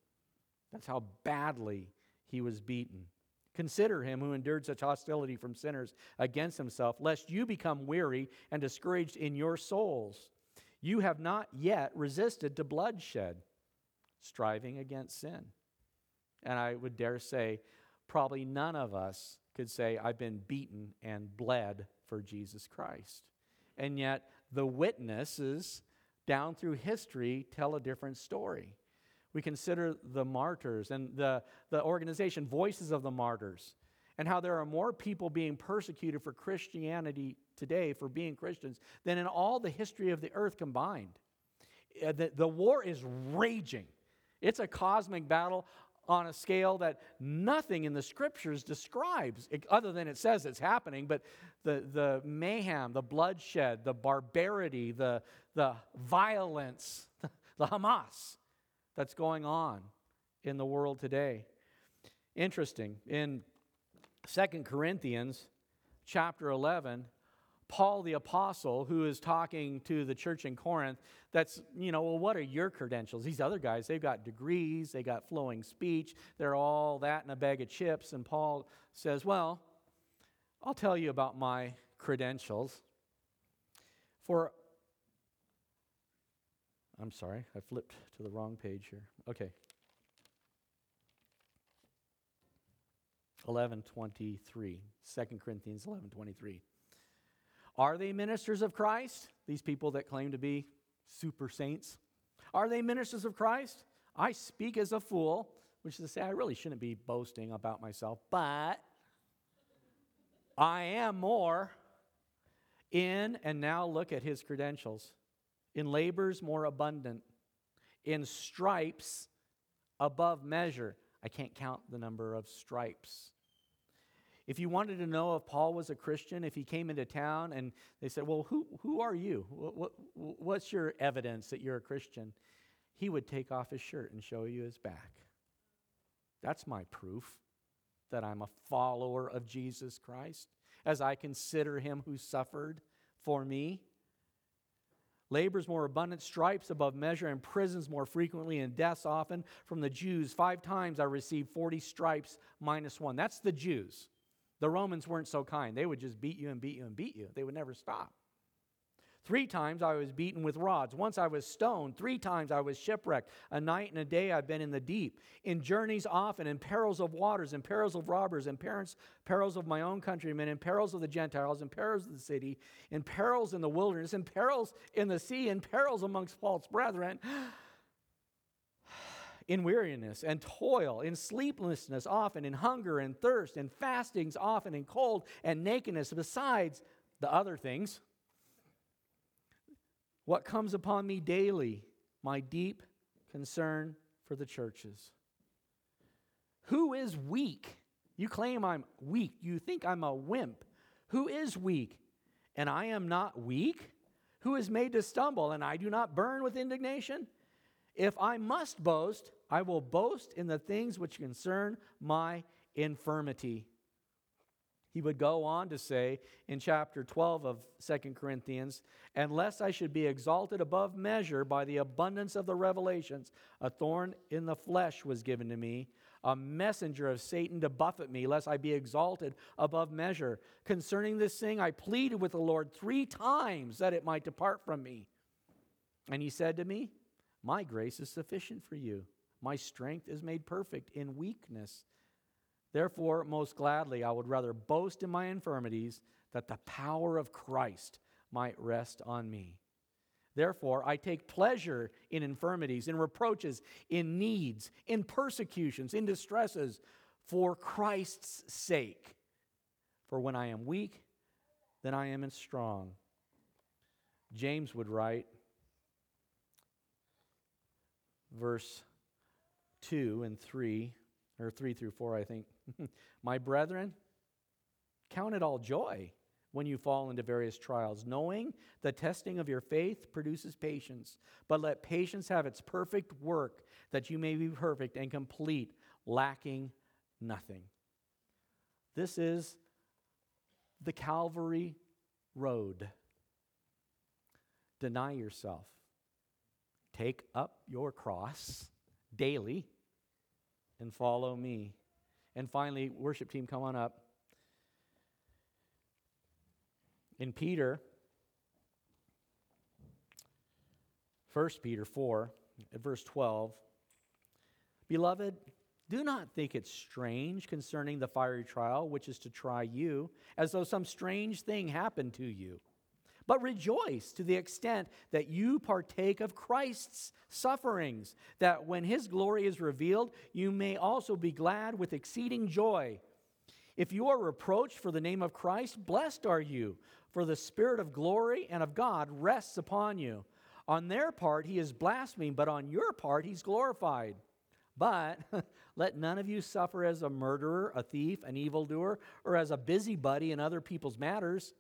That's how badly he was beaten. Consider him who endured such hostility from sinners against himself, lest you become weary and discouraged in your souls. You have not yet resisted to bloodshed, striving against sin. And I would dare say, probably none of us could say, I've been beaten and bled for Jesus Christ. And yet, the witnesses down through history tell a different story. We consider the martyrs and the, the organization Voices of the Martyrs, and how there are more people being persecuted for Christianity today for being Christians than in all the history of the earth combined. Uh, the, the war is raging, it's a cosmic battle on a scale that nothing in the scriptures describes, other than it says it's happening. But the, the mayhem, the bloodshed, the barbarity, the, the violence, the Hamas that's going on in the world today. Interesting. In Second Corinthians chapter 11, Paul the apostle, who is talking to the church in Corinth, that's, you know, well, what are your credentials? These other guys, they've got degrees, they got flowing speech, they're all that and a bag of chips. And Paul says, well, I'll tell you about my credentials. For, I'm sorry, I flipped to the wrong page here. Okay. 1123, 2 Corinthians 1123. Are they ministers of Christ? These people that claim to be super saints. Are they ministers of Christ? I speak as a fool, which is to say, I really shouldn't be boasting about myself, but I am more in, and now look at his credentials in labors more abundant, in stripes above measure. I can't count the number of stripes. If you wanted to know if Paul was a Christian, if he came into town and they said, Well, who, who are you? What, what, what's your evidence that you're a Christian? He would take off his shirt and show you his back. That's my proof that I'm a follower of Jesus Christ as I consider him who suffered for me. Labors more abundant, stripes above measure, and prisons more frequently, and deaths often. From the Jews, five times I received 40 stripes minus one. That's the Jews. The Romans weren't so kind. They would just beat you and beat you and beat you, they would never stop. Three times I was beaten with rods. Once I was stoned. Three times I was shipwrecked. A night and a day I've been in the deep. In journeys often, in perils of waters, in perils of robbers, in perils, of my own countrymen, in perils of the Gentiles, in perils of the city, in perils in the wilderness, in perils in the sea, in perils amongst false brethren. In weariness and toil, in sleeplessness often, in hunger and thirst, in fastings often, in cold and nakedness, besides the other things what comes upon me daily, my deep concern for the churches. Who is weak? You claim I'm weak. You think I'm a wimp. Who is weak? And I am not weak? Who is made to stumble, and I do not burn with indignation? If I must boast, I will boast in the things which concern my infirmity. He would go on to say in chapter 12 of 2 Corinthians, unless I should be exalted above measure by the abundance of the revelations, a thorn in the flesh was given to me, a messenger of Satan to buffet me, lest I be exalted above measure. Concerning this thing, I pleaded with the Lord three times that it might depart from me. And he said to me, My grace is sufficient for you. My strength is made perfect in weakness. Therefore, most gladly, I would rather boast in my infirmities that the power of Christ might rest on me. Therefore, I take pleasure in infirmities, in reproaches, in needs, in persecutions, in distresses, for Christ's sake. For when I am weak, then I am strong. James would write, verse 2 and 3, or 3 through 4, I think. My brethren, count it all joy when you fall into various trials, knowing the testing of your faith produces patience. But let patience have its perfect work, that you may be perfect and complete, lacking nothing. This is the Calvary Road. Deny yourself, take up your cross daily, and follow me. And finally, worship team, come on up. In Peter, 1 Peter 4, at verse 12, Beloved, do not think it strange concerning the fiery trial which is to try you, as though some strange thing happened to you. But rejoice to the extent that you partake of Christ's sufferings, that when his glory is revealed, you may also be glad with exceeding joy. If you are reproached for the name of Christ, blessed are you, for the Spirit of glory and of God rests upon you. On their part, he is blasphemed, but on your part, he's glorified. But let none of you suffer as a murderer, a thief, an evildoer, or as a busybody in other people's matters.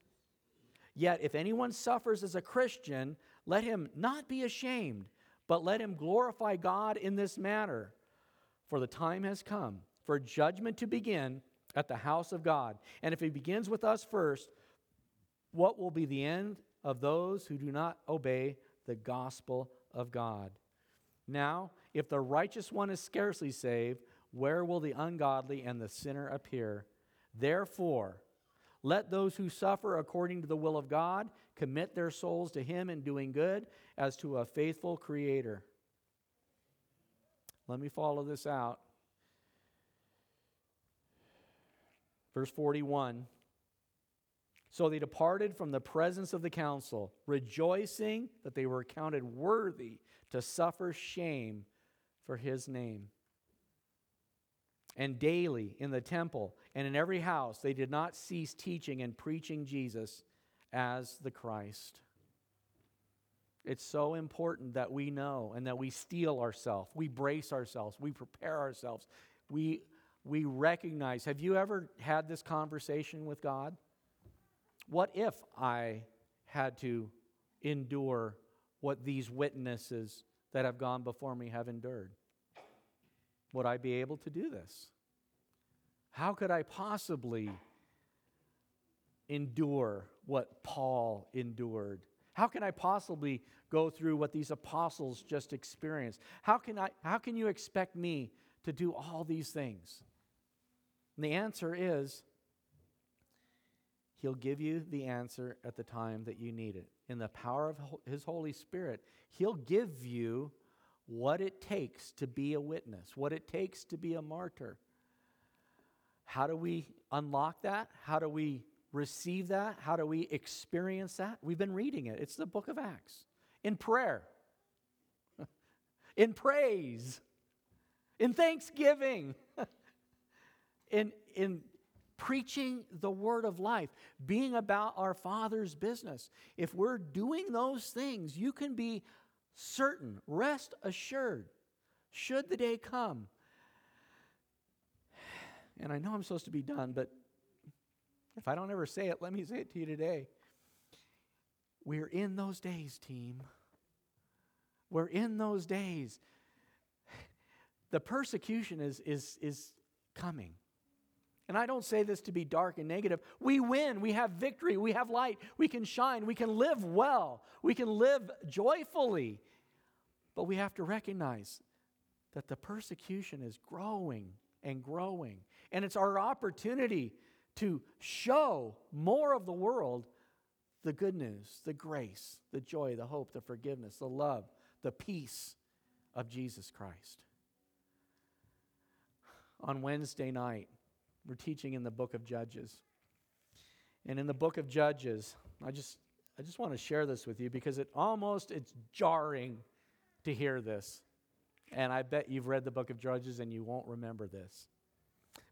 Yet, if anyone suffers as a Christian, let him not be ashamed, but let him glorify God in this matter. For the time has come for judgment to begin at the house of God. And if he begins with us first, what will be the end of those who do not obey the gospel of God? Now, if the righteous one is scarcely saved, where will the ungodly and the sinner appear? Therefore, let those who suffer according to the will of God commit their souls to Him in doing good as to a faithful Creator. Let me follow this out. Verse 41 So they departed from the presence of the council, rejoicing that they were counted worthy to suffer shame for His name. And daily in the temple and in every house they did not cease teaching and preaching Jesus as the Christ. It's so important that we know and that we steel ourselves, we brace ourselves, we prepare ourselves. we, we recognize. Have you ever had this conversation with God? What if I had to endure what these witnesses that have gone before me have endured? Would I be able to do this? How could I possibly endure what Paul endured? How can I possibly go through what these apostles just experienced? How can, I, how can you expect me to do all these things? And the answer is He'll give you the answer at the time that you need it. In the power of His Holy Spirit, He'll give you what it takes to be a witness, what it takes to be a martyr. How do we unlock that? How do we receive that? How do we experience that? We've been reading it. It's the book of Acts. In prayer, in praise, in thanksgiving, in, in preaching the word of life, being about our Father's business. If we're doing those things, you can be certain, rest assured, should the day come. And I know I'm supposed to be done, but if I don't ever say it, let me say it to you today. We're in those days, team. We're in those days. The persecution is, is, is coming. And I don't say this to be dark and negative. We win. We have victory. We have light. We can shine. We can live well. We can live joyfully. But we have to recognize that the persecution is growing and growing. And it's our opportunity to show more of the world the good news, the grace, the joy, the hope, the forgiveness, the love, the peace of Jesus Christ. On Wednesday night, we're teaching in the book of Judges. And in the book of Judges, I just I just want to share this with you because it almost it's jarring to hear this. And I bet you've read the book of Judges and you won't remember this.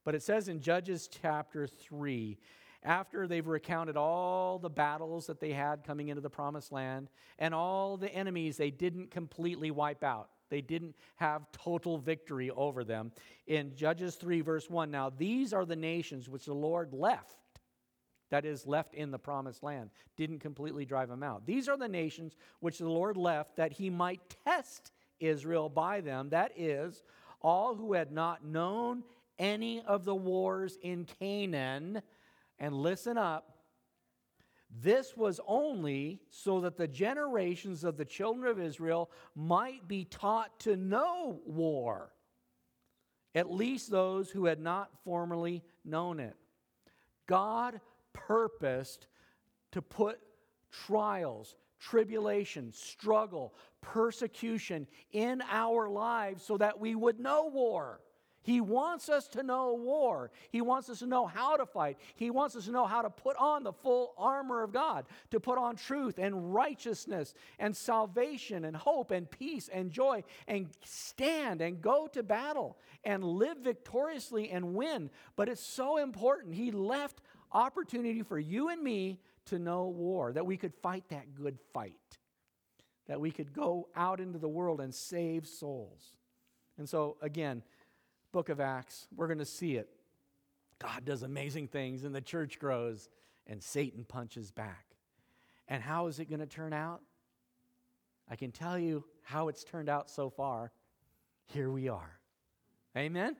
But it says in Judges chapter 3, after they've recounted all the battles that they had coming into the promised land and all the enemies they didn't completely wipe out. They didn't have total victory over them. In Judges 3, verse 1, now these are the nations which the Lord left, that is, left in the promised land, didn't completely drive them out. These are the nations which the Lord left that he might test Israel by them, that is, all who had not known any of the wars in Canaan. And listen up. This was only so that the generations of the children of Israel might be taught to know war, at least those who had not formerly known it. God purposed to put trials, tribulation, struggle, persecution in our lives so that we would know war. He wants us to know war. He wants us to know how to fight. He wants us to know how to put on the full armor of God, to put on truth and righteousness and salvation and hope and peace and joy and stand and go to battle and live victoriously and win. But it's so important. He left opportunity for you and me to know war, that we could fight that good fight, that we could go out into the world and save souls. And so, again, book of Acts, we're going to see it. God does amazing things, and the church grows, and Satan punches back. And how is it going to turn out? I can tell you how it's turned out so far. Here we are. Amen?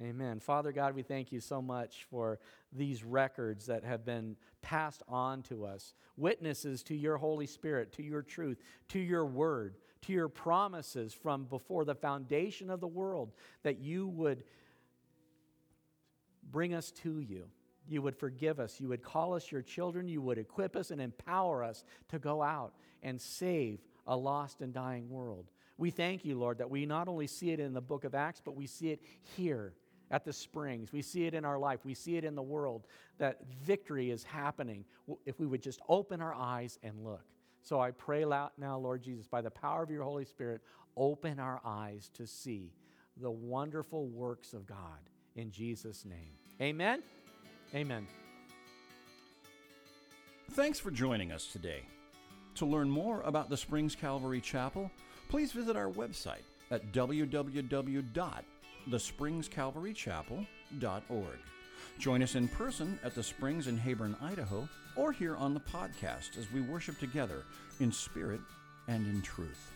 Amen. Father God, we thank you so much for these records that have been passed on to us, witnesses to your Holy Spirit, to your truth, to your word your promises from before the foundation of the world that you would bring us to you. You would forgive us. You would call us your children. You would equip us and empower us to go out and save a lost and dying world. We thank you, Lord, that we not only see it in the book of Acts, but we see it here at the springs. We see it in our life. We see it in the world that victory is happening if we would just open our eyes and look. So I pray now, Lord Jesus, by the power of your Holy Spirit, open our eyes to see the wonderful works of God in Jesus' name. Amen. Amen. Thanks for joining us today. To learn more about the Springs Calvary Chapel, please visit our website at www.springcalvary.org. Join us in person at the Springs in Heyburn, Idaho, or here on the podcast as we worship together in spirit and in truth.